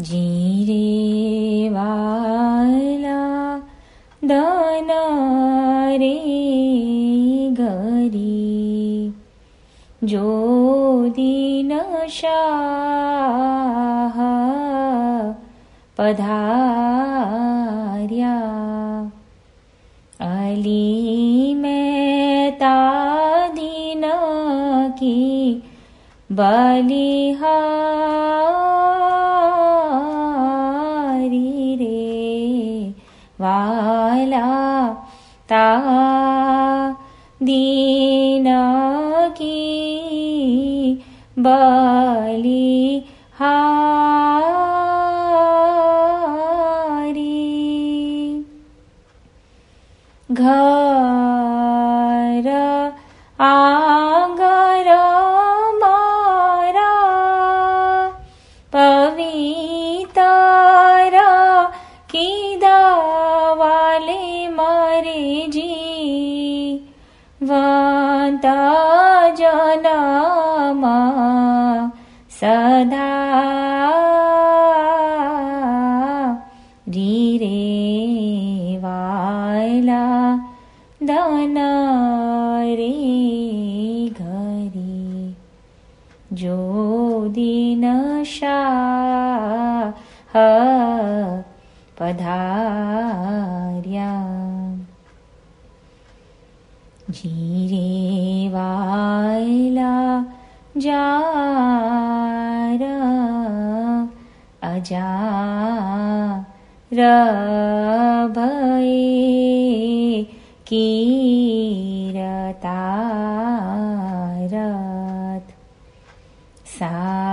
जीरे वाला दाना रे घरी जो दिन शाह पधार्या। अली में दिन की बलिहारी वाला ता दीन की बलिहारी घर जनमा सदा रे वाला दाना रे घरी जो दिन शाह पधार्या जीरे वाला जार अजा रभये कीरतारत् साध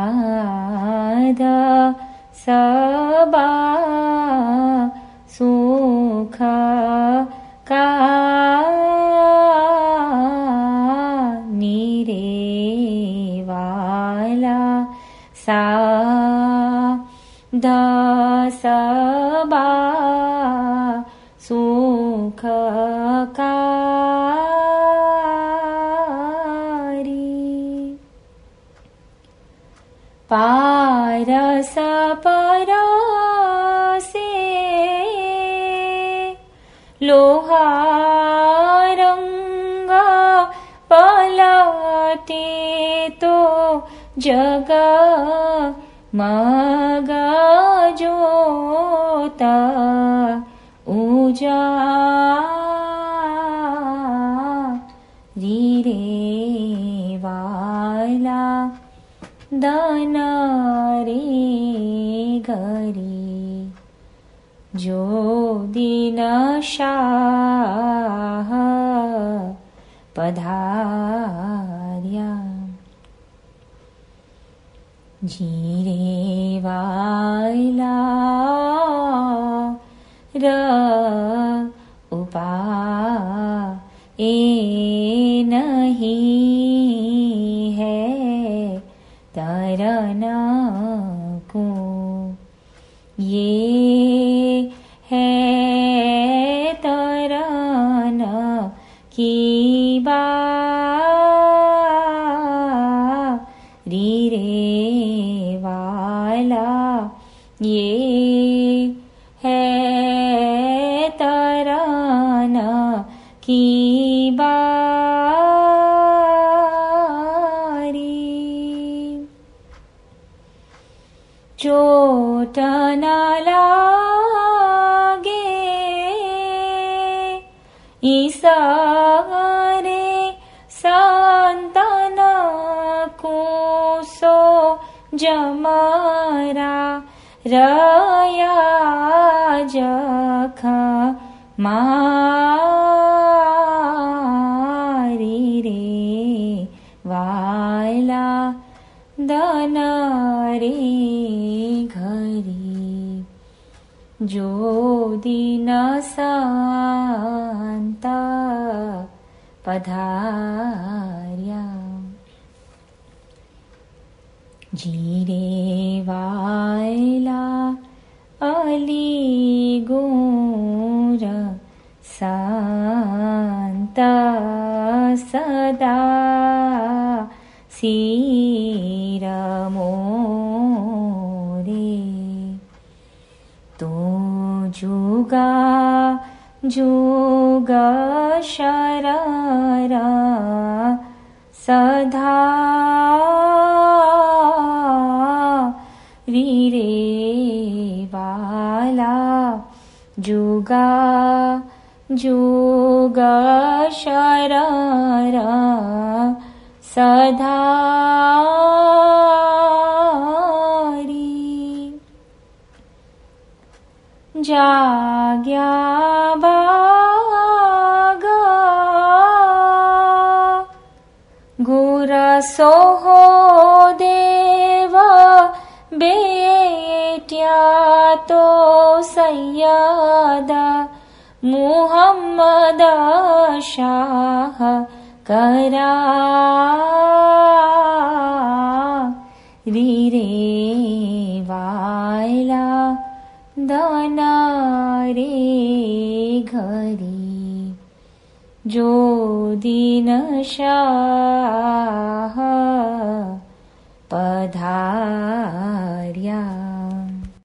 दसबा सुख कारी पारस परसे लोहारंग पलटे तो जग मग वाला दन रे घरी। जो दिन शाह पधार्या। जीरे वाला र उपा ए ये है तरन की बारी रे वाला ये है तरन की चोट न लागे ईसारे संतन कुसो जमरा रया जख मारी रे वाला दन जो दिन शान्त पधार्या। जीरे वाला अली गोर शान्त सदा सिर मोरे तो जुगा जुग शरारा सधा रे वाला जुगा शरारा सधा बागा। गुरसोहो देव बेट्या तो सय्यदा। मुहम्मद शाह करा। रे वायला दानारे घरी जो दिनशाह पधार्या